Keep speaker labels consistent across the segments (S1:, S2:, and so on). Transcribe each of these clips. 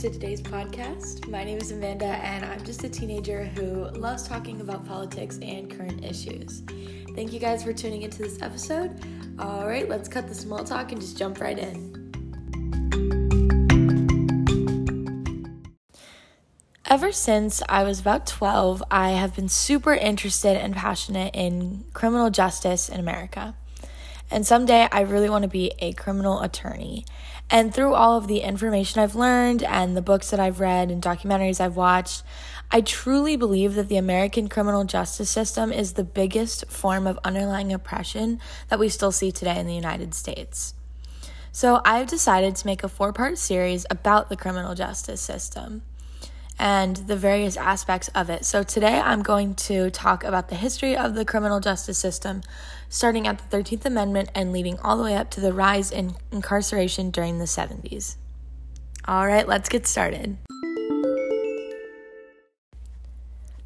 S1: to today's podcast. My name is Amanda, and I'm just a teenager who loves talking about politics and current issues. Thank you guys for tuning into this episode. All right, let's cut the small talk and just jump right in. Ever since I was about 12, I have been super interested and passionate in criminal justice in America. And someday I really want to be a criminal attorney. And through all of the information I've learned and the books that I've read and documentaries I've watched, I truly believe that the American criminal justice system is the biggest form of underlying oppression that we still see today in the United States. So I've decided to make a four part series about the criminal justice system and the various aspects of it. So, today I'm going to talk about the history of the criminal justice system, starting at the 13th Amendment and leading all the way up to the rise in incarceration during the 70s. All right, let's get started.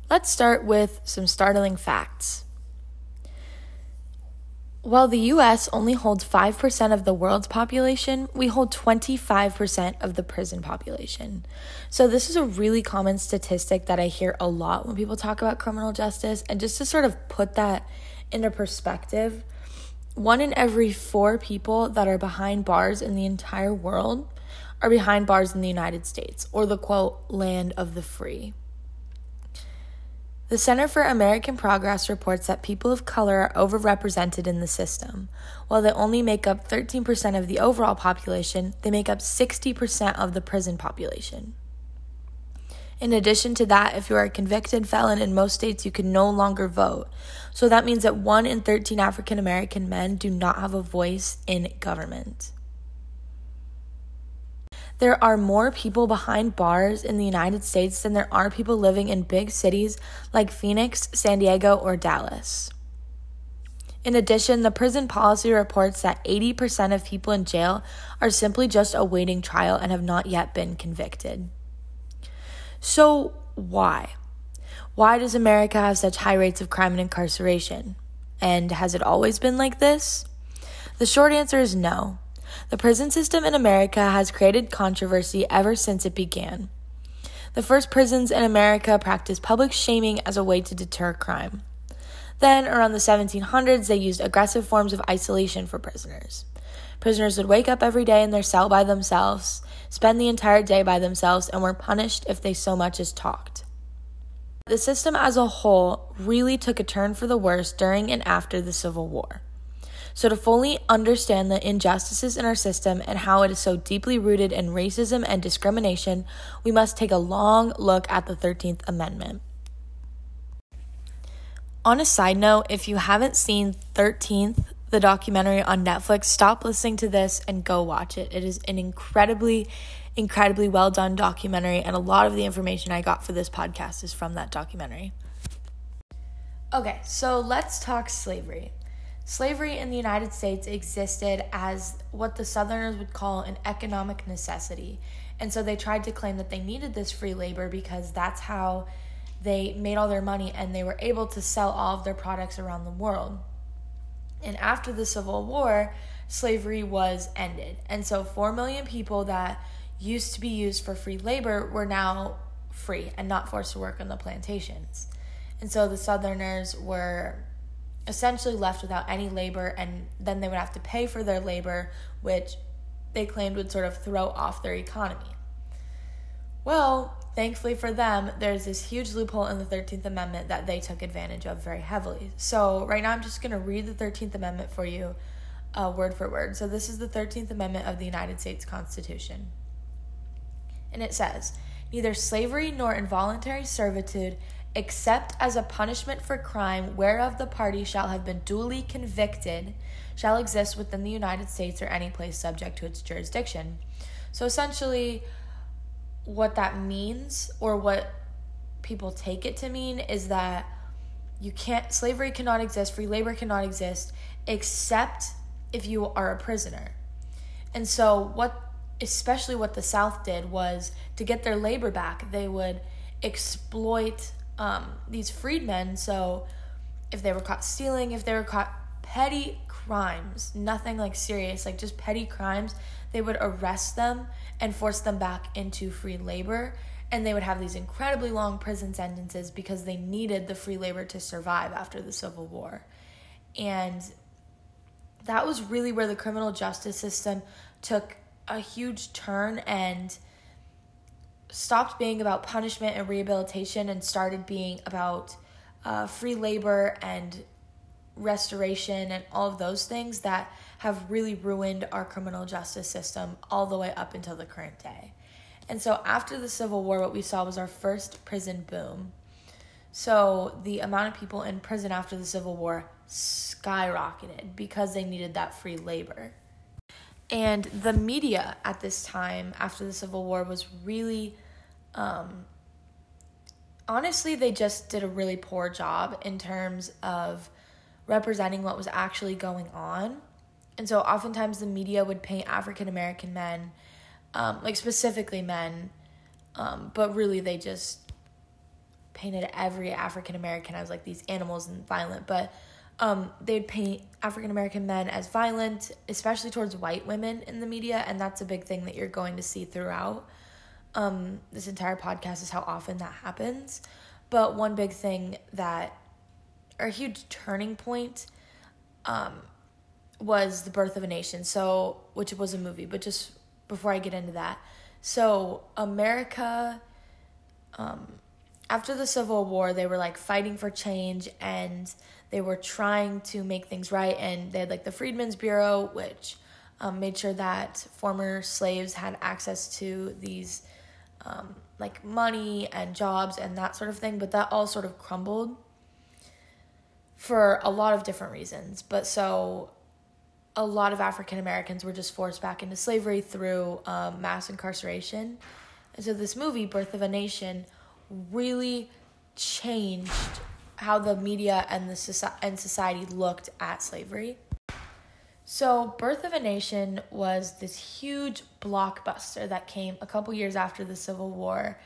S1: Let's start with some startling facts. While the US only holds 5% of the world's population, we hold 25% of the prison population. So, this is a really common statistic that I hear a lot when people talk about criminal justice. And just to sort of put that into perspective, one in every four people that are behind bars in the entire world are behind bars in the United States, or the quote, land of the free. The Center for American Progress reports that people of color are overrepresented in the system. While they only make up 13% of the overall population, they make up 60% of the prison population. In addition to that, if you are a convicted felon in most states, you can no longer vote. So that means that 1 in 13 African American men do not have a voice in government. There are more people behind bars in the United States than there are people living in big cities like Phoenix, San Diego, or Dallas. In addition, the prison policy reports that 80% of people in jail are simply just awaiting trial and have not yet been convicted. So, why? Why does America have such high rates of crime and incarceration? And has it always been like this? The short answer is no. The prison system in America has created controversy ever since it began. The first prisons in America practiced public shaming as a way to deter crime. Then, around the 1700s, they used aggressive forms of isolation for prisoners. Prisoners would wake up every day in their cell by themselves, spend the entire day by themselves, and were punished if they so much as talked. The system as a whole really took a turn for the worse during and after the Civil War. So, to fully understand the injustices in our system and how it is so deeply rooted in racism and discrimination, we must take a long look at the 13th Amendment. On a side note, if you haven't seen 13th, the documentary on Netflix, stop listening to this and go watch it. It is an incredibly, incredibly well done documentary, and a lot of the information I got for this podcast is from that documentary. Okay, so let's talk slavery. Slavery in the United States existed as what the Southerners would call an economic necessity. And so they tried to claim that they needed this free labor because that's how they made all their money and they were able to sell all of their products around the world. And after the Civil War, slavery was ended. And so 4 million people that used to be used for free labor were now free and not forced to work on the plantations. And so the Southerners were essentially left without any labor, and then they would have to pay for their labor, which they claimed would sort of throw off their economy. Well, thankfully for them, there's this huge loophole in the 13th Amendment that they took advantage of very heavily. So, right now, I'm just going to read the 13th Amendment for you uh, word for word. So, this is the 13th Amendment of the United States Constitution. And it says, Neither slavery nor involuntary servitude except as a punishment for crime whereof the party shall have been duly convicted, shall exist within the United States or any place subject to its jurisdiction. So essentially, what that means, or what people take it to mean, is that you can't, slavery cannot exist, free labor cannot exist, except if you are a prisoner. And so, what, especially what the South did was to get their labor back, they would exploit um, these freedmen. So if they were caught stealing, if they were caught petty crimes, nothing like serious, like just petty crimes, they would arrest them and force them back into free labor. And they would have these incredibly long prison sentences because they needed the free labor to survive after the Civil War. And that was really where the criminal justice system took a huge turn and stopped being about punishment and rehabilitation and started being about uh, free labor and restoration and all of those things that have really ruined our criminal justice system all the way up until the current day. And so after the Civil War, what we saw was our first prison boom. So the amount of people in prison after the Civil War skyrocketed because they needed that free labor. And the media at this time, after the Civil War, was really um, honestly, they just did a really poor job in terms of representing what was actually going on. And so oftentimes the media would paint African American men, um, like specifically men, um, but really they just painted every African American as like these animals and violent. But um, they'd paint African American men as violent, especially towards white women in the media. And that's a big thing that you're going to see throughout. Um, this entire podcast is how often that happens. But one big thing that, or a huge turning point, um, was The Birth of a Nation. So, which was a movie, but just before I get into that. So, America, um, after the Civil War, they were like fighting for change and they were trying to make things right. And they had like the Freedmen's Bureau, which um, made sure that former slaves had access to these um, like money and jobs and that sort of thing, but that all sort of crumbled for a lot of different reasons. But so a lot of African Americans were just forced back into slavery through um, mass incarceration. And so this movie, Birth of a Nation, really changed how the media and the soci- and society looked at slavery. So, Birth of a Nation was this huge blockbuster that came a couple years after the Civil War,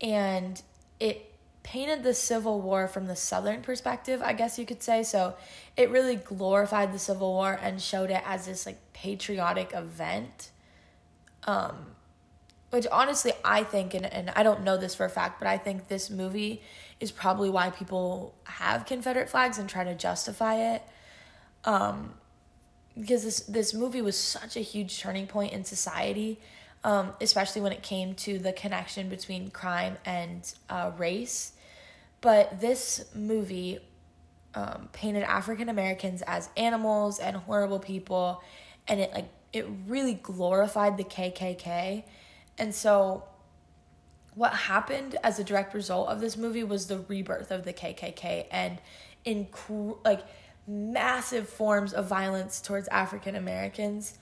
S1: and it painted the Civil War from the Southern perspective, I guess you could say. So, it really glorified the Civil War and showed it as this like patriotic event. Um, which honestly, I think, and, and I don't know this for a fact, but I think this movie is probably why people have Confederate flags and try to justify it. Um, because this this movie was such a huge turning point in society, um, especially when it came to the connection between crime and uh, race. But this movie um, painted African Americans as animals and horrible people, and it like it really glorified the KKK, and so. What happened as a direct result of this movie was the rebirth of the KKK and in like massive forms of violence towards African Americans,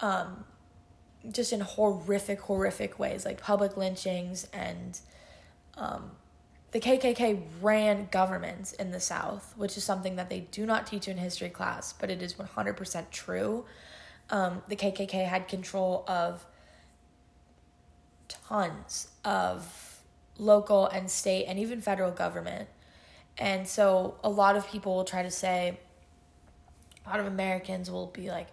S1: um, just in horrific, horrific ways, like public lynchings and um, the KKK ran governments in the South, which is something that they do not teach in history class, but it is 100% true. Um, the KKK had control of tons of local and state and even federal government. And so a lot of people will try to say, a lot of Americans will be like,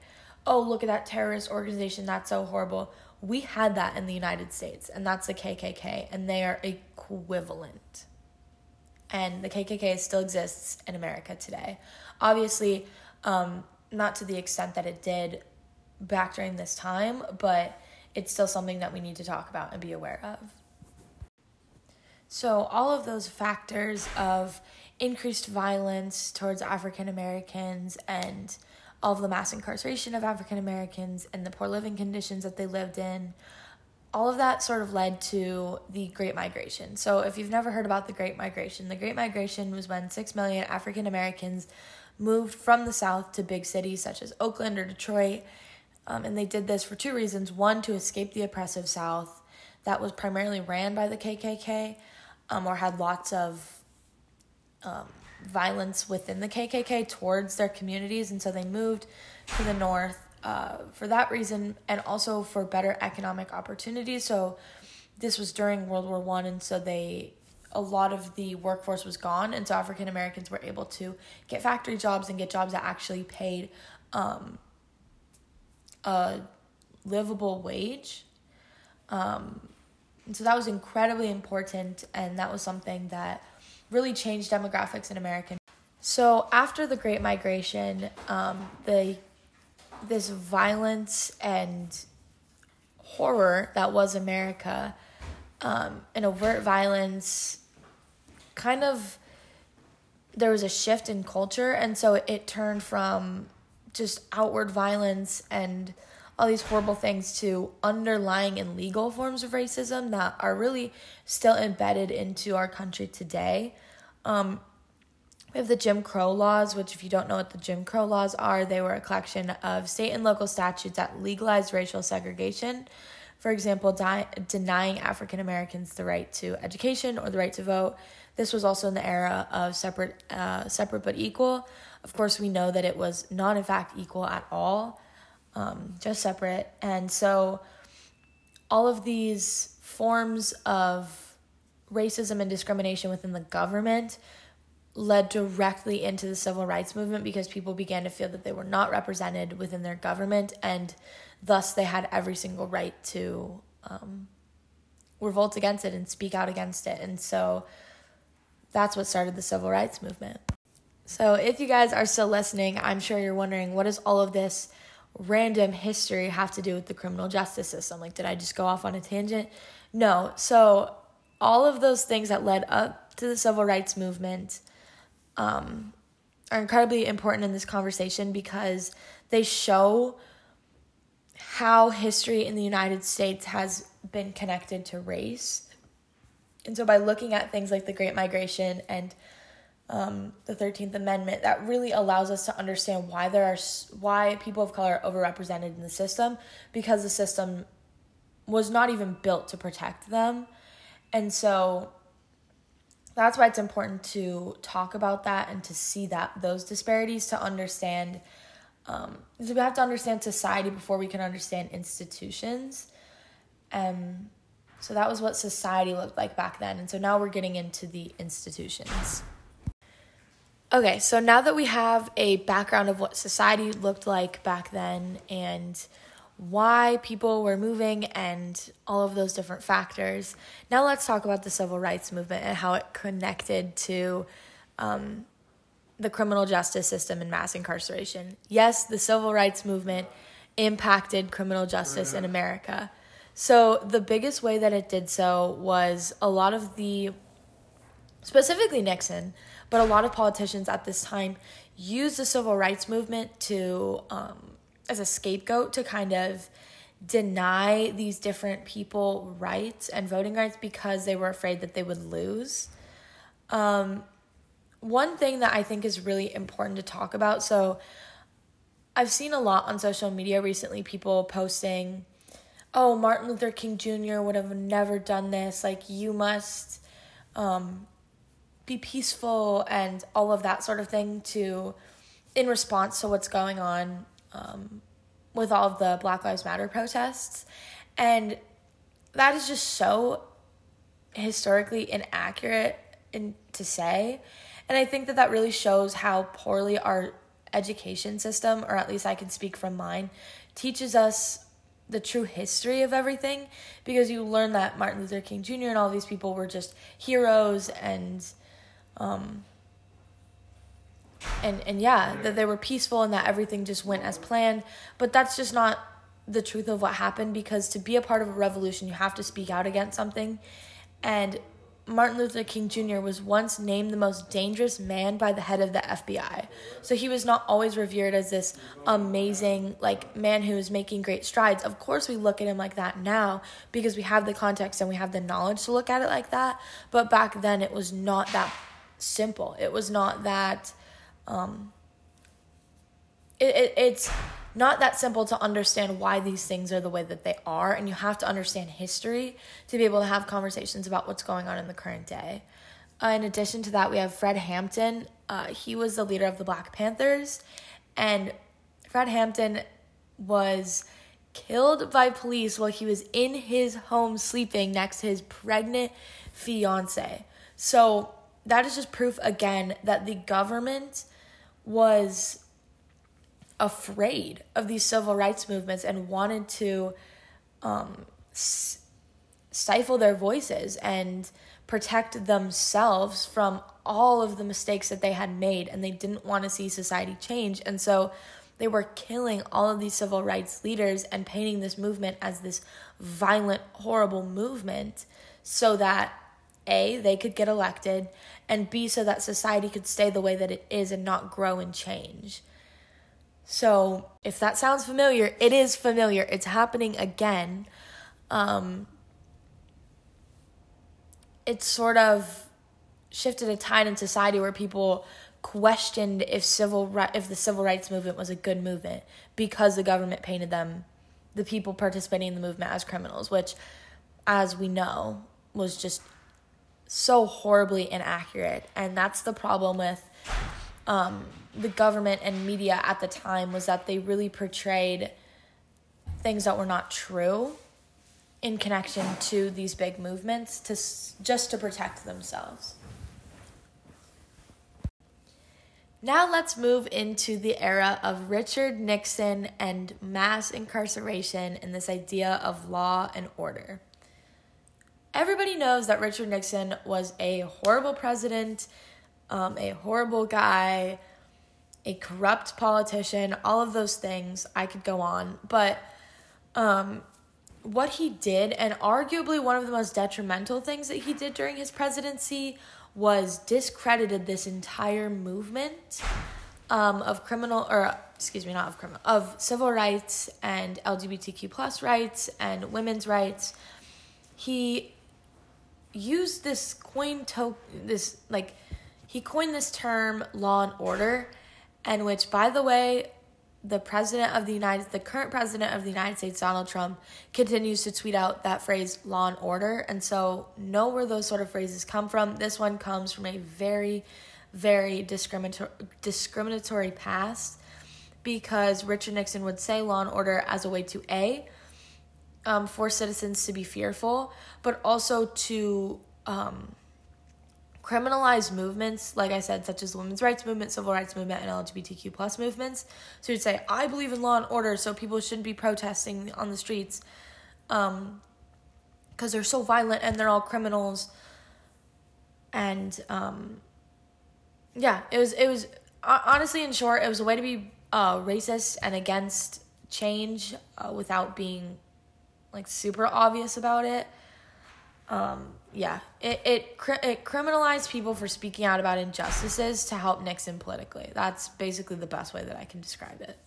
S1: oh, look at that terrorist organization, that's so horrible. We had that in the United States, and that's the KKK, and they are equivalent. And the KKK still exists in America today. Obviously, um, not to the extent that it did back during this time, but it's still something that we need to talk about and be aware of. So, all of those factors of increased violence towards African Americans and all of the mass incarceration of African Americans and the poor living conditions that they lived in, all of that sort of led to the Great Migration. So, if you've never heard about the Great Migration, the Great Migration was when six million African Americans moved from the South to big cities such as Oakland or Detroit. Um, and they did this for two reasons one, to escape the oppressive South that was primarily ran by the KKK, um, or had lots of um, violence within the KKK towards their communities, and so they moved to the north uh, for that reason, and also for better economic opportunities. So this was during World War One, and so they a lot of the workforce was gone, and so African Americans were able to get factory jobs and get jobs that actually paid um, a livable wage. Um, and so that was incredibly important, and that was something that really changed demographics in America. So after the Great Migration, um, the this violence and horror that was America, um, and overt violence, kind of there was a shift in culture, and so it, it turned from just outward violence and all these horrible things to underlying and legal forms of racism that are really still embedded into our country today. Um, we have the Jim Crow laws, which, if you don't know what the Jim Crow laws are, they were a collection of state and local statutes that legalized racial segregation. For example, di- denying African Americans the right to education or the right to vote. This was also in the era of separate, uh, separate but equal. Of course, we know that it was not, in fact, equal at all um, just separate. And so all of these forms of racism and discrimination within the government led directly into the civil rights movement because people began to feel that they were not represented within their government and thus they had every single right to um, revolt against it and speak out against it. And so that's what started the civil rights movement. So, if you guys are still listening, I'm sure you're wondering what is all of this random history have to do with the criminal justice system? Like, did I just go off on a tangent? No. So, all of those things that led up to the civil rights movement um, are incredibly important in this conversation because they show how history in the United States has been connected to race. And so, by looking at things like the Great Migration and um, the 13th Amendment that really allows us to understand why there are why people of color are overrepresented in the system because the system was not even built to protect them. And so that's why it's important to talk about that and to see that those disparities to understand um, so we have to understand society before we can understand institutions. Um, so that was what society looked like back then. And so now we're getting into the institutions. Okay, so now that we have a background of what society looked like back then and why people were moving and all of those different factors, now let's talk about the civil rights movement and how it connected to um, the criminal justice system and mass incarceration. Yes, the civil rights movement impacted criminal justice in America. So, the biggest way that it did so was a lot of the, specifically Nixon but a lot of politicians at this time used the civil rights movement to um, as a scapegoat to kind of deny these different people rights and voting rights because they were afraid that they would lose. Um, one thing that I think is really important to talk about so I've seen a lot on social media recently people posting, oh, Martin Luther King Jr. would have never done this. Like, you must um, be peaceful and all of that sort of thing to in response to what's going on um, with all of the Black Lives Matter protests. And that is just so historically inaccurate in, to say. And I think that that really shows how poorly our education system, or at least I can speak from mine, teaches us the true history of everything because you learn that Martin Luther King Jr. and all these people were just heroes and um, and and yeah, that they were peaceful and that everything just went as planned. But that's just not the truth of what happened because to be a part of a revolution, you have to speak out against something. And Martin Luther King Jr. was once named the most dangerous man by the head of the FBI. So he was not always revered as this amazing, like, man who is making great strides. Of course, we look at him like that now because we have the context and we have the knowledge to look at it like that. But back then, it was not that simple. It was not that. Um, it, it, it's not that simple to understand why these things are the way that they are, and you have to understand history to be able to have conversations about what's going on in the current day. Uh, in addition to that, we have Fred Hampton. Uh, he was the leader of the Black Panthers, and Fred Hampton was killed by police while he was in his home sleeping next to his pregnant fiance. So that is just proof again that the government was afraid of these civil rights movements and wanted to um, stifle their voices and protect themselves from all of the mistakes that they had made and they didn't want to see society change and so they were killing all of these civil rights leaders and painting this movement as this violent horrible movement so that a they could get elected and B, so that society could stay the way that it is and not grow and change. So, if that sounds familiar, it is familiar. It's happening again. Um, it's sort of shifted a tide in society where people questioned if civil ri- if the civil rights movement was a good movement because the government painted them the people participating in the movement as criminals, which as we know was just so horribly inaccurate. And that's the problem with um, the government and media at the time was that they really portrayed things that were not true in connection to these big movements to just to protect themselves. Now let's move into the era of Richard Nixon and mass incarceration and this idea of law and order. Everybody knows that Richard Nixon was a horrible president, um, a horrible guy, a corrupt politician, all of those things. I could go on, but um, what he did, and arguably one of the most detrimental things that he did during his presidency, was discredited this entire movement um, of criminal or excuse me not of criminal of civil rights and lgbtq plus rights and women's rights he used this coin to this like he coined this term law and order and which by the way the president of the united the current president of the united states donald trump continues to tweet out that phrase law and order and so know where those sort of phrases come from this one comes from a very very discriminatory discriminatory past because richard nixon would say law and order as a way to a um, for citizens to be fearful, but also to um, criminalize movements, like I said, such as the women's rights movement, civil rights movement, and LGBTQ plus movements. So you'd say, I believe in law and order, so people shouldn't be protesting on the streets because um, they're so violent and they're all criminals. And um, yeah, it was it was honestly in short, it was a way to be uh, racist and against change uh, without being like super obvious about it. Um, yeah, it it it criminalized people for speaking out about injustices to help Nixon politically. That's basically the best way that I can describe it.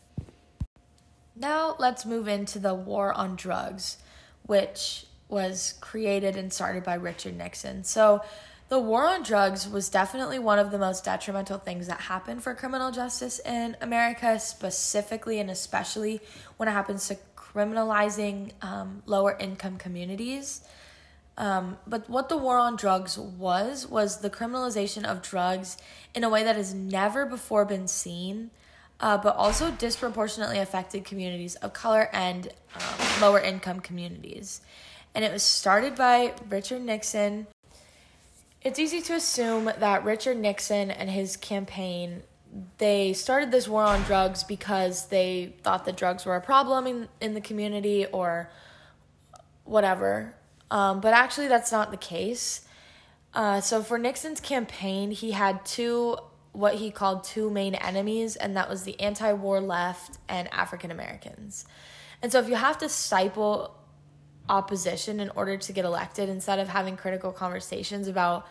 S1: Now let's move into the war on drugs, which was created and started by Richard Nixon. So, the war on drugs was definitely one of the most detrimental things that happened for criminal justice in America, specifically and especially when it happens to criminalizing um, lower income communities. Um, but what the war on drugs was, was the criminalization of drugs in a way that has never before been seen, uh, but also disproportionately affected communities of color and um, lower income communities. And it was started by Richard Nixon. It's easy to assume that Richard Nixon and his campaign they started this war on drugs because they thought that drugs were a problem in, in the community or whatever. Um, but actually, that's not the case. Uh, so, for Nixon's campaign, he had two, what he called two main enemies, and that was the anti war left and African Americans. And so, if you have to stifle opposition in order to get elected, instead of having critical conversations about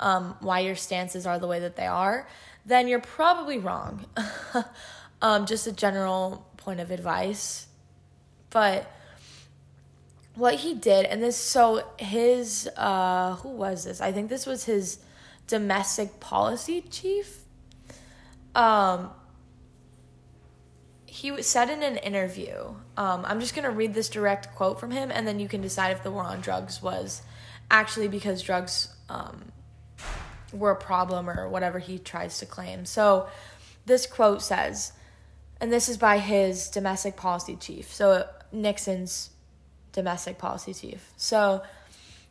S1: um, why your stances are the way that they are, then you're probably wrong. um, just a general point of advice. But what he did, and this, so his, uh, who was this? I think this was his domestic policy chief. Um, he said in an interview, um, I'm just going to read this direct quote from him, and then you can decide if the war on drugs was actually because drugs um, were a problem or whatever he tries to claim. So this quote says, and this is by his domestic policy chief, so Nixon's domestic policy chief. So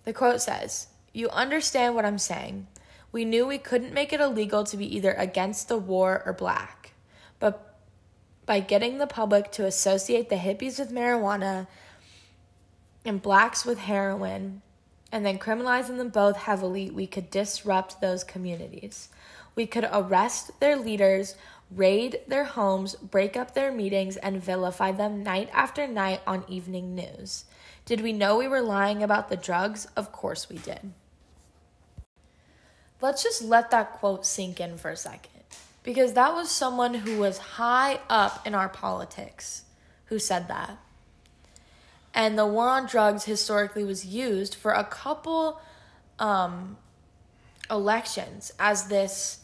S1: the quote says, You understand what I'm saying. We knew we couldn't make it illegal to be either against the war or black. But by getting the public to associate the hippies with marijuana and blacks with heroin, and then criminalizing them both heavily, we could disrupt those communities. We could arrest their leaders, raid their homes, break up their meetings, and vilify them night after night on evening news. Did we know we were lying about the drugs? Of course we did. Let's just let that quote sink in for a second because that was someone who was high up in our politics who said that. And the war on drugs historically was used for a couple um, elections as this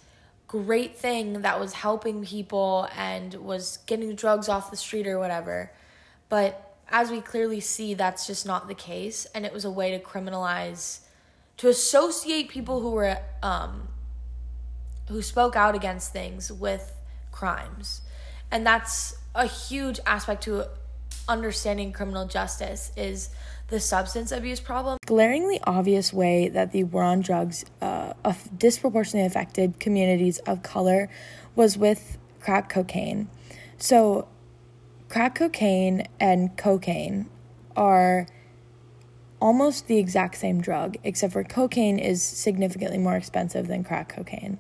S1: great thing that was helping people and was getting drugs off the street or whatever. But as we clearly see, that's just not the case. And it was a way to criminalize, to associate people who were, um, who spoke out against things with crimes. And that's a huge aspect to understanding criminal justice is the substance abuse problem.
S2: Glaringly obvious way that the war on drugs uh, disproportionately affected communities of color was with crack cocaine. So, crack cocaine and cocaine are almost the exact same drug, except for cocaine is significantly more expensive than crack cocaine.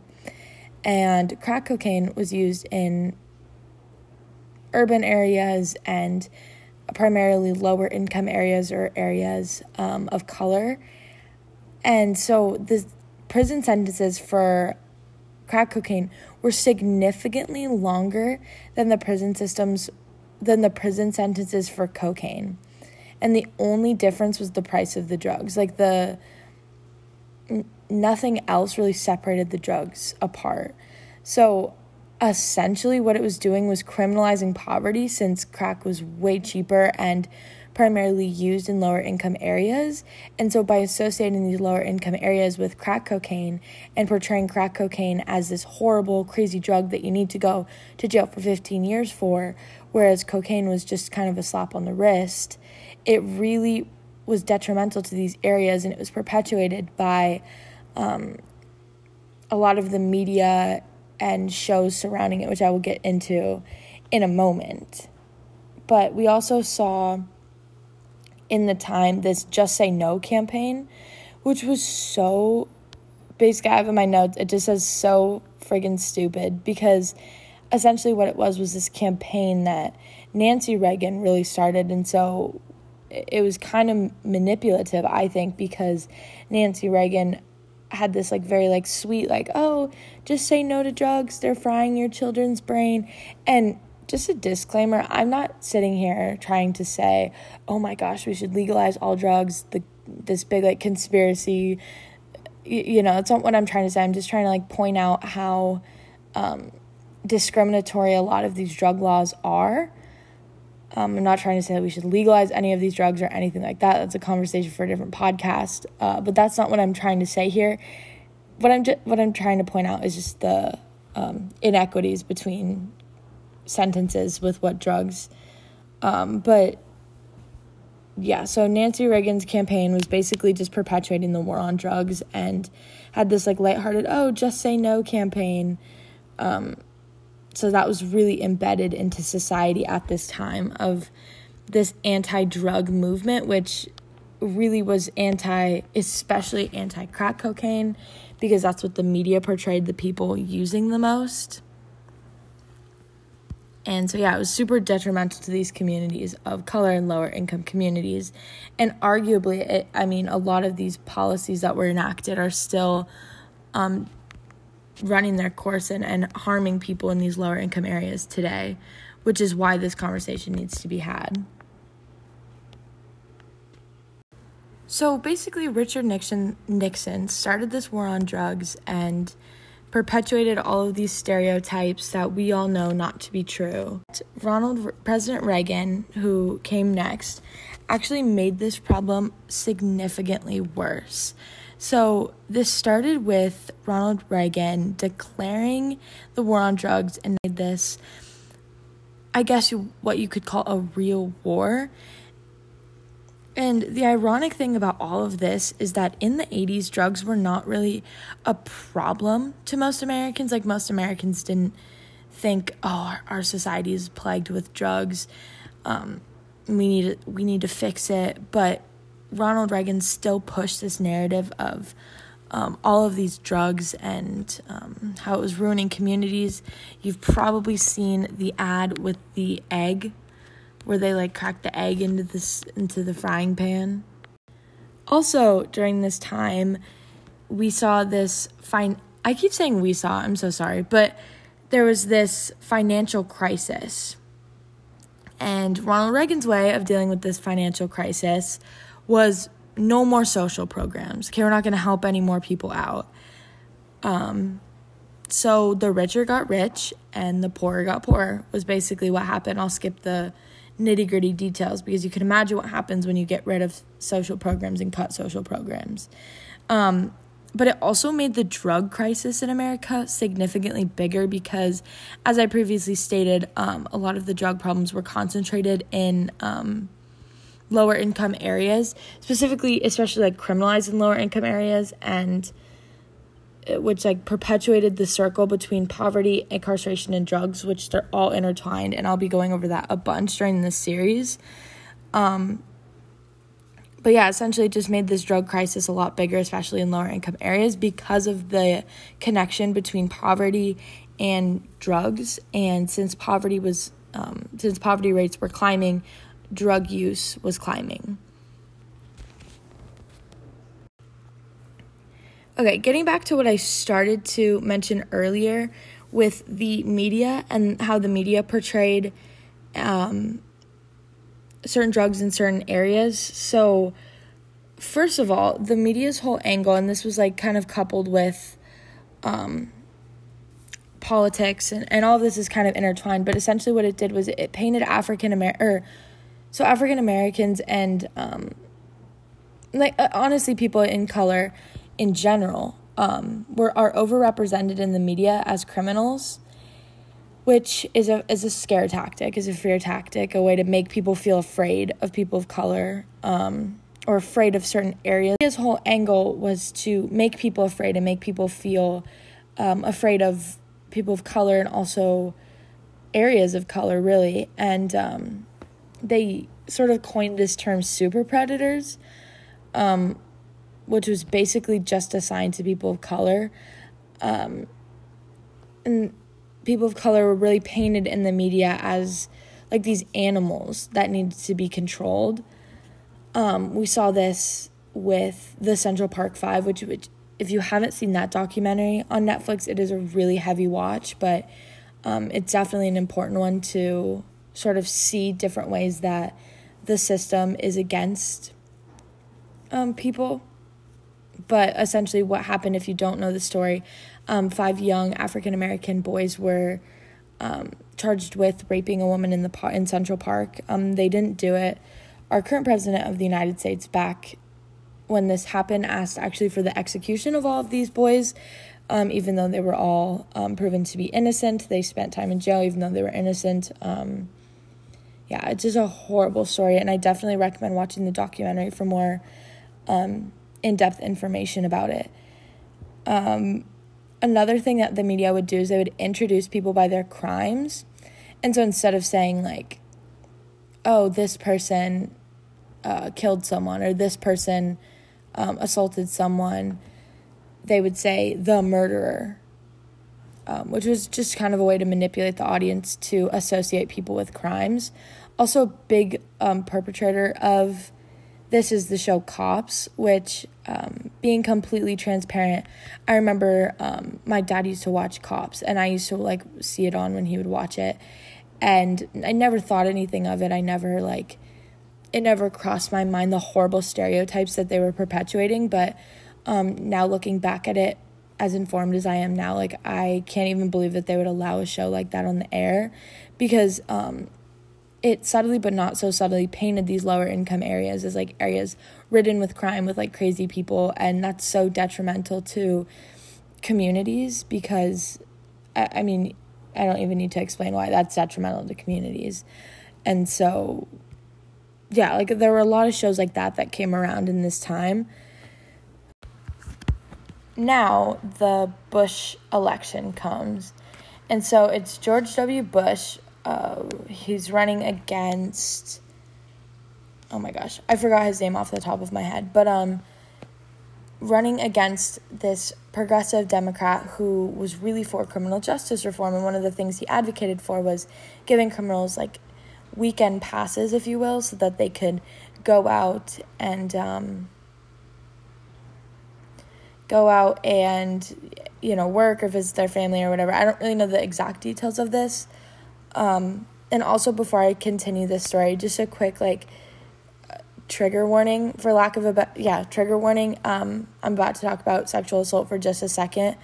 S2: And crack cocaine was used in urban areas and primarily lower income areas or areas um, of color. And so the prison sentences for crack cocaine were significantly longer than the prison systems than the prison sentences for cocaine. And the only difference was the price of the drugs. Like the n- nothing else really separated the drugs apart. So essentially what it was doing was criminalizing poverty since crack was way cheaper and primarily used in lower income areas. And so by associating these lower income areas with crack cocaine and portraying crack cocaine as this horrible, crazy drug that you need to go to jail for 15 years for, whereas cocaine was just kind of a slap on the wrist, it really was detrimental to these areas and it was perpetuated by um, a lot of the media and shows surrounding it, which I will get into in a moment. But we also saw in the time this Just Say No campaign, which was so basically I have in my notes, it just says so friggin' stupid because essentially what it was was this campaign that Nancy Reagan really started. And so it was kind of manipulative, I think, because Nancy Reagan had this like very like sweet like oh just say no to drugs they're frying your children's brain and just a disclaimer i'm not sitting here trying to say oh my gosh we should legalize all drugs the this big like conspiracy you, you know it's not what i'm trying to say i'm just trying to like point out how um, discriminatory a lot of these drug laws are um, I'm not trying to say that we should legalize any of these drugs or anything like that. That's a conversation for a different podcast. Uh, but that's not what I'm trying to say here. What I'm ju- what I'm trying to point out is just the um, inequities between sentences with what drugs. Um, but yeah, so Nancy Reagan's campaign was basically just perpetuating the war on drugs and had this like lighthearted, oh, just say no campaign. Um, so that was really embedded into society at this time of this anti-drug movement which really was anti especially anti crack cocaine because that's what the media portrayed the people using the most and so yeah it was super detrimental to these communities of color and lower income communities and arguably it, i mean a lot of these policies that were enacted are still um, running their course and, and harming people in these lower income areas today, which is why this conversation needs to be had. So basically, Richard Nixon Nixon started this war on drugs and perpetuated all of these stereotypes that we all know not to be true. Ronald President Reagan, who came next, actually made this problem significantly worse. So, this started with Ronald Reagan declaring the war on drugs and made this, I guess, what you could call a real war. And the ironic thing about all of this is that in the 80s, drugs were not really a problem to most Americans. Like, most Americans didn't think, oh, our, society is plagued with drugs. Um, we need we need to fix it, but Ronald Reagan still pushed this narrative of um, all of these drugs and um, how it was ruining communities. You've probably seen the ad with the egg, where they like crack the egg into this into the frying pan. Also, during this time, we saw this fine. I keep saying we saw. I'm so sorry, but there was this financial crisis, and Ronald Reagan's way of dealing with this financial crisis was no more social programs. Okay, we're not going to help any more people out. Um, so the richer got rich and the poorer got poorer, was basically what happened. I'll skip the nitty gritty details because you can imagine what happens when you get rid of social programs and cut social programs. Um, but it also made the drug crisis in America significantly bigger because, as I previously stated, um, a lot of the drug problems were concentrated in um, lower income areas, specifically, especially like criminalized in lower income areas, and uh, which like perpetuated the circle between poverty, incarceration, and drugs, which they're all intertwined. And I'll be going over that a bunch during this series. Um, but yeah, essentially, it just made this drug crisis a lot bigger, especially in lower income areas, because of the connection between poverty and drugs. And since poverty was um, since poverty rates were climbing, drug use was climbing. Okay, getting back to what I started to mention earlier with the media and how the media portrayed um, certain drugs in certain areas. So, first of all, the media's whole angle, and this was like kind of coupled with um, politics, and, and all this is kind of intertwined, but essentially what it did was it painted African American, so African Americans and um, like uh, honestly, people in color in general um, were are overrepresented in the media as criminals, which is a is a scare tactic, is a fear tactic, a way to make people feel afraid of people of color. Um, or afraid of certain areas. His whole angle was to make people afraid and make people feel um, afraid of people of color and also areas of color, really. And um, they sort of coined this term super predators, um, which was basically just assigned to people of color. Um, and people of color were really painted in the media as like these animals that needed to be controlled. Um, we saw this with the Central Park Five, which, which if you haven't seen that documentary on Netflix, it is a really heavy watch, but um, it's definitely an important one to sort of see different ways that the system is against um, people. But essentially, what happened, if you don't know the story, um, five young African American boys were um, charged with raping a woman in the par- in Central Park. Um, they didn't do it. Our current president of the United States, back when this happened, asked actually for the execution of all of these boys. Um, even though they were all um, proven to be innocent, they spent time in jail, even though they were innocent. Um, yeah, it's just a horrible story, and I definitely recommend watching the documentary for more um, in depth information about it. Um, another thing that the media would do is they would introduce people by their crimes. And so instead of saying, like, oh, this person uh, killed someone or this person um, assaulted someone, they would say the murderer um, which was just kind of a way to manipulate the audience to associate people with crimes. Also, a big um, perpetrator of this is the show Cops, which, um, being completely transparent, I remember um, my dad used to watch Cops, and I used to like see it on when he would watch it, and I never thought anything of it. I never like it never crossed my mind the horrible stereotypes that they were perpetuating, but um, now looking back at it as informed as I am now, like I can't even believe that they would allow a show like that on the air because um, it subtly but not so subtly painted these lower income areas as like areas ridden with crime with like crazy people and that's so detrimental to communities because I, I mean I don't even need to explain why that's detrimental to communities. And so yeah, like there were a lot of shows like that that came around in this time now the Bush election comes. And so it's George W. Bush. Uh, he's running against. Oh my gosh, I forgot his name off the top of my head, but um, running against this progressive Democrat who was really for criminal justice reform, and one of the things he advocated for was giving criminals like weekend passes, if you will, so that they could go out and um, go out and you know work or visit their family or whatever. I don't really know the exact details of this. Um, and also before I continue this story, just a quick like trigger warning for lack of a be- yeah trigger warning. Um, I'm about to talk about sexual assault for just a second.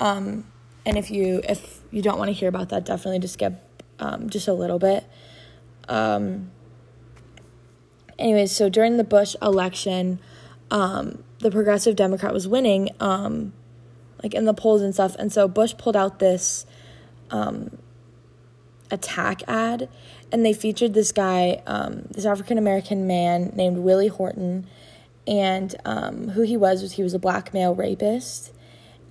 S2: Um, and if you if you don't want to hear about that, definitely just skip um, just a little bit. Um, anyways, so during the Bush election, um, the Progressive Democrat was winning, um, like in the polls and stuff. And so Bush pulled out this um, attack ad, and they featured this guy, um, this African American man named Willie Horton. And um, who he was was he was a black male rapist.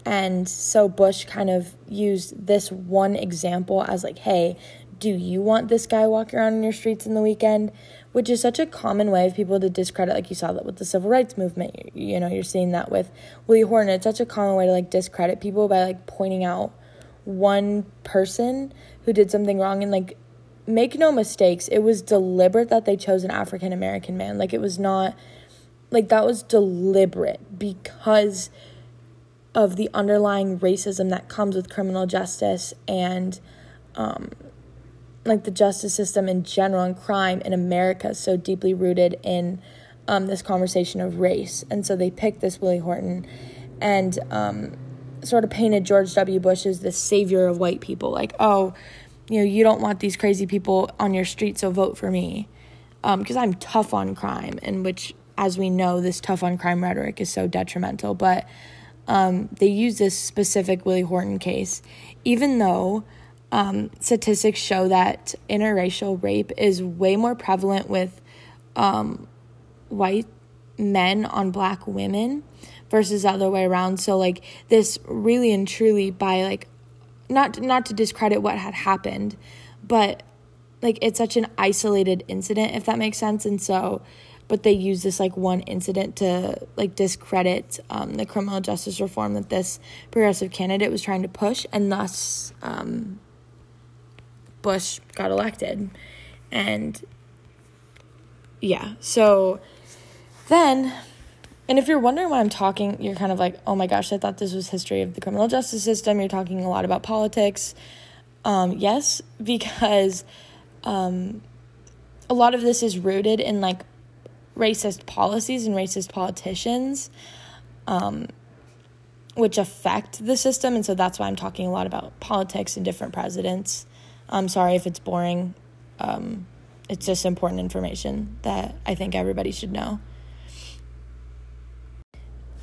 S2: And so Bush kind of used this one example as, like, hey, do you want this guy walking around in your streets in the weekend? Which is such a common way of people to discredit, like you saw that with the civil rights movement. You, you know, you're seeing that with Willie Horton. It's such a common way to like discredit people by like pointing out one person who did something wrong and like make no mistakes. It was deliberate that they chose an African American man. Like it was not like that was deliberate because of the underlying racism that comes with criminal justice and um, like the justice system in general and crime in America so deeply rooted in um, this conversation of race. And so they picked this Willie Horton and um, sort of painted George W. Bush as the savior of white people. Like, oh, you know, you don't want these crazy people on your street, so vote for me. Because um, I'm tough on crime, and which, as we know, this tough on crime rhetoric is so detrimental. But um, they use this specific Willie Horton case, even though um, statistics show that interracial rape is way more prevalent with um, white men on black women versus the other way around. So like this really and truly by like not not to discredit what had happened, but like it's such an isolated incident if that makes sense. And so but they use this like one incident to like discredit um, the criminal justice reform that this progressive candidate was trying to push and thus um, Bush got elected. And yeah, so then, and if you're wondering why I'm talking, you're kind of like, oh my gosh, I thought this was history of the criminal justice system. You're talking a lot about politics. Um, yes, because um, a lot of this is rooted in like racist policies and racist politicians, um, which affect the system. And so that's why I'm talking a lot about politics and different presidents. I'm sorry if it's boring. Um, it's just important information that I think everybody should know.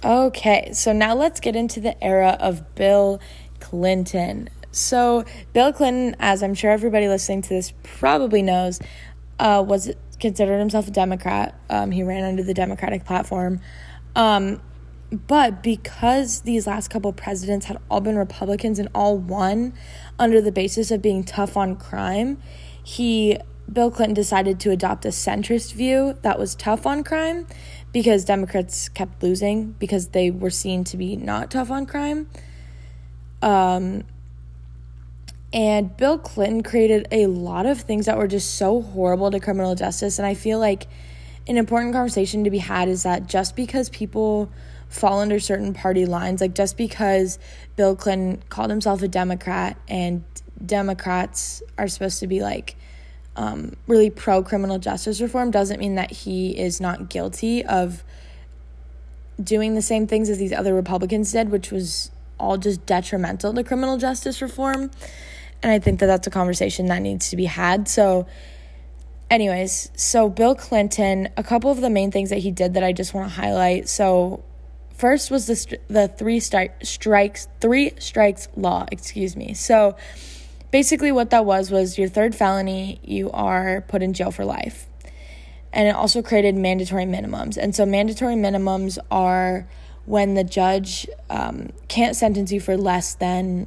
S2: Okay, so now let's get into the era of Bill Clinton. So, Bill Clinton, as I'm sure everybody listening to this probably knows, uh, was considered himself a Democrat. Um, he ran under the Democratic platform. Um, but because these last couple presidents had all been Republicans and all won under the basis of being tough on crime, he Bill Clinton decided to adopt a centrist view that was tough on crime because Democrats kept losing because they were seen to be not tough on crime. Um, and Bill Clinton created a lot of things that were just so horrible to criminal justice. And I feel like an important conversation to be had is that just because people fall under certain party lines. Like just because Bill Clinton called himself a Democrat and Democrats are supposed to be like um, really pro criminal justice reform doesn't mean that he is not guilty of doing the same things as these other Republicans did, which was all just detrimental to criminal justice reform. And I think that that's a conversation that needs to be had. So, anyways, so Bill Clinton, a couple of the main things that he did that I just want to highlight. So, First was the st- the three stri- strikes three strikes law, excuse me. So basically what that was was your third felony, you are put in jail for life. And it also created mandatory minimums. And so mandatory minimums are when the judge um, can't sentence you for less than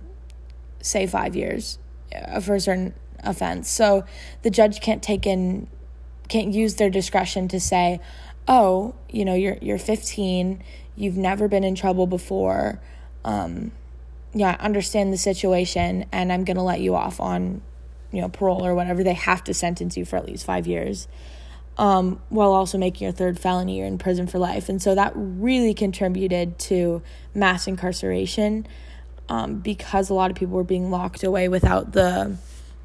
S2: say 5 years uh, for a certain offense. So the judge can't take in can't use their discretion to say, "Oh, you know, you're you're 15, you've never been in trouble before. Um, yeah, I understand the situation, and I'm going to let you off on, you know, parole or whatever. They have to sentence you for at least five years, um, while also making your third felony, you're in prison for life. And so that really contributed to mass incarceration um, because a lot of people were being locked away without the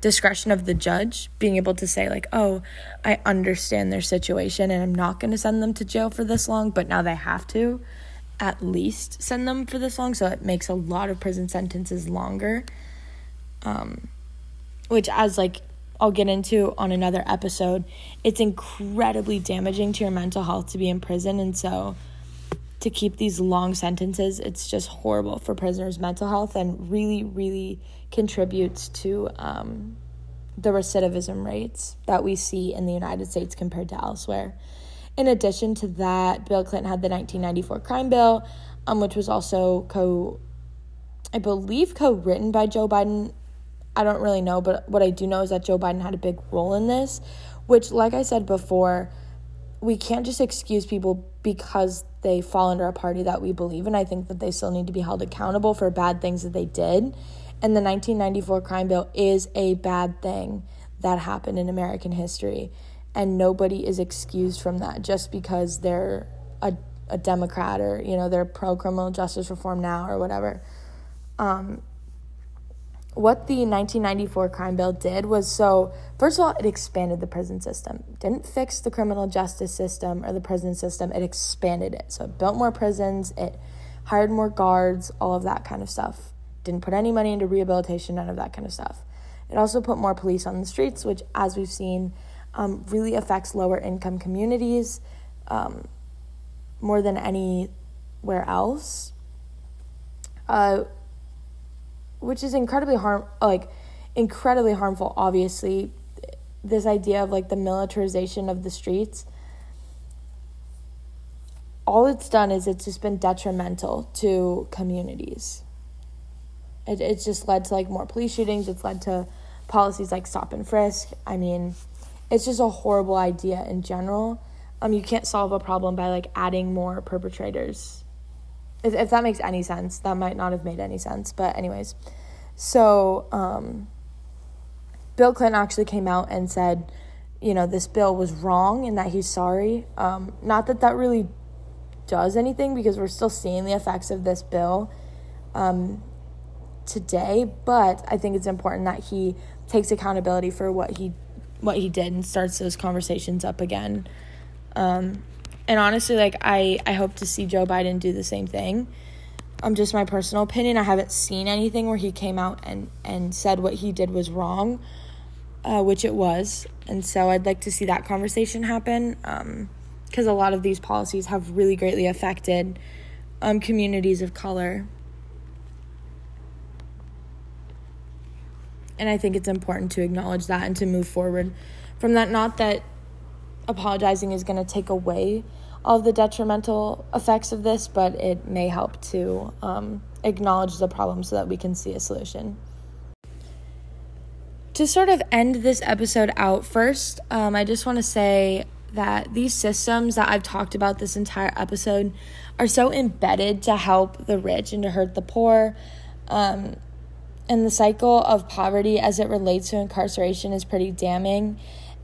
S2: discretion of the judge being able to say like oh i understand their situation and i'm not going to send them to jail for this long but now they have to at least send them for this long, so it makes a lot of prison sentences longer. Um, which, as like I'll get into on another episode, it's incredibly damaging to your mental health to be in prison, and so to keep these long sentences, it's just horrible for prisoners' mental health and really, really contributes to um, the recidivism rates that we see in the United States compared to elsewhere. In addition to that, Bill Clinton had the 1994 crime bill, um, which was also co, I believe, co written by Joe Biden. I don't really know, but what I do know is that Joe Biden had a big role in this, which, like I said before, we can't just excuse people because they fall under a party that we believe in. I think that they still need to be held accountable for bad things that they did. And the 1994 crime bill is a bad thing that happened in American history and nobody is excused from that just because they're a, a Democrat or you know they're pro criminal justice reform now or whatever. Um, what the 1994 crime bill did was so first of all it expanded the prison system didn't fix the criminal justice system or the prison system it expanded it so it built more prisons it hired more guards all of that kind of stuff didn't put any money into rehabilitation none of that kind of stuff it also put more police on the streets which as we've seen um, really affects lower income communities um, more than anywhere else, uh, which is incredibly harm like incredibly harmful. Obviously, this idea of like the militarization of the streets. All it's done is it's just been detrimental to communities. It, it's just led to like more police shootings. It's led to policies like stop and frisk. I mean, it's just a horrible idea in general. Um, you can't solve a problem by like adding more perpetrators. If, if that makes any sense, that might not have made any sense, but anyways. So, um, Bill Clinton actually came out and said, you know, this bill was wrong and that he's sorry. Um, not that that really does anything because we're still seeing the effects of this bill um, today, but I think it's important that he takes accountability for what he what he did and starts those conversations up again. Um, and honestly, like I, I hope to see Joe Biden do the same thing. i Um, just my personal opinion. I haven't seen anything where he came out and, and said what he did was wrong, uh, which it was. And so I'd like to see that conversation happen because um, a lot of these policies have really greatly affected um, communities of color. And I think it's important to acknowledge that and to move forward from that. Not that apologizing is going to take away all the detrimental effects of this, but it may help to um, acknowledge the problem so that we can see a solution. To sort of end this episode out, first, um, I just want to say that these systems that I've talked about this entire episode are so embedded to help the rich and to hurt the poor. Um, and the cycle of poverty as it relates to incarceration is pretty damning.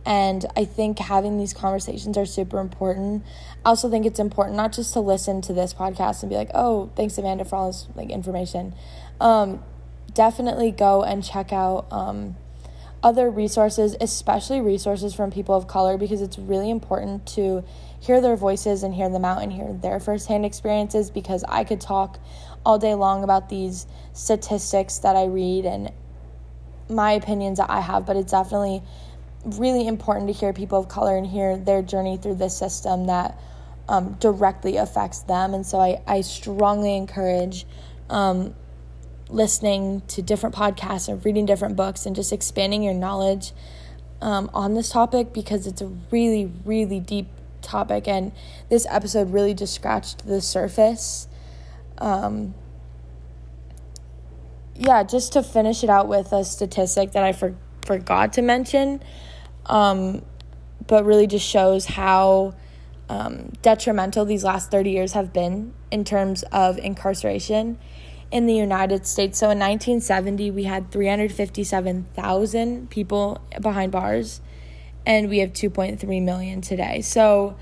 S2: And I think having these conversations are super important. I also think it's important not just to listen to this podcast and be like, oh, thanks, Amanda, for all this like information. Um, definitely go and check out um, other resources, especially resources from people of color, because it's really important to hear their voices and hear them out and hear their firsthand experiences because I could talk all day long about these statistics that I read and my opinions that I have, but it's definitely really important to hear people of color and hear their journey through this system that um, directly affects them. And so I, I strongly encourage um, listening to different podcasts and reading different books and just expanding your knowledge um, on this topic because it's a really, really deep topic. And this episode really just scratched the surface. Um, yeah, just to finish it out with a statistic that I for- forgot to mention, um, but really just shows how um, detrimental these last 30 years have been in terms of incarceration in the United States. So in 1970, we had 357,000 people behind bars, and we have 2.3 million today. So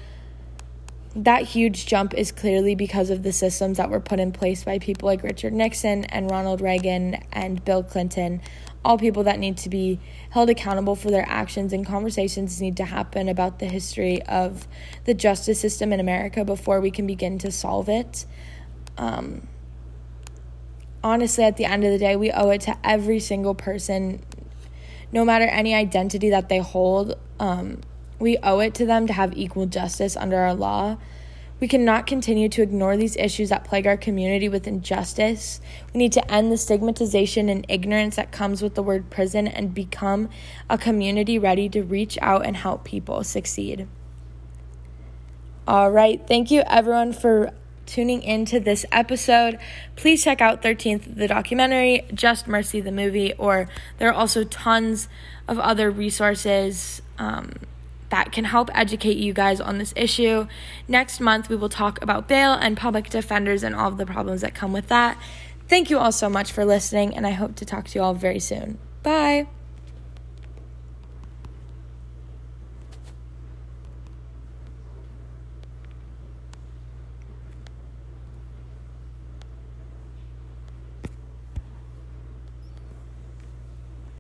S2: that huge jump is clearly because of the systems that were put in place by people like Richard Nixon and Ronald Reagan and Bill Clinton. All people that need to be held accountable for their actions and conversations need to happen about the history of the justice system in America before we can begin to solve it. Um, honestly, at the end of the day, we owe it to every single person, no matter any identity that they hold. Um, we owe it to them to have equal justice under our law. We cannot continue to ignore these issues that plague our community with injustice. We need to end the stigmatization and ignorance that comes with the word prison and become a community ready to reach out and help people succeed. All right, thank you everyone for tuning into this episode. Please check out 13th, the documentary, Just Mercy, the movie, or there are also tons of other resources. Um, that can help educate you guys on this issue. Next month, we will talk about bail and public defenders and all of the problems that come with that. Thank you all so much for listening, and I hope to talk to you all very soon. Bye.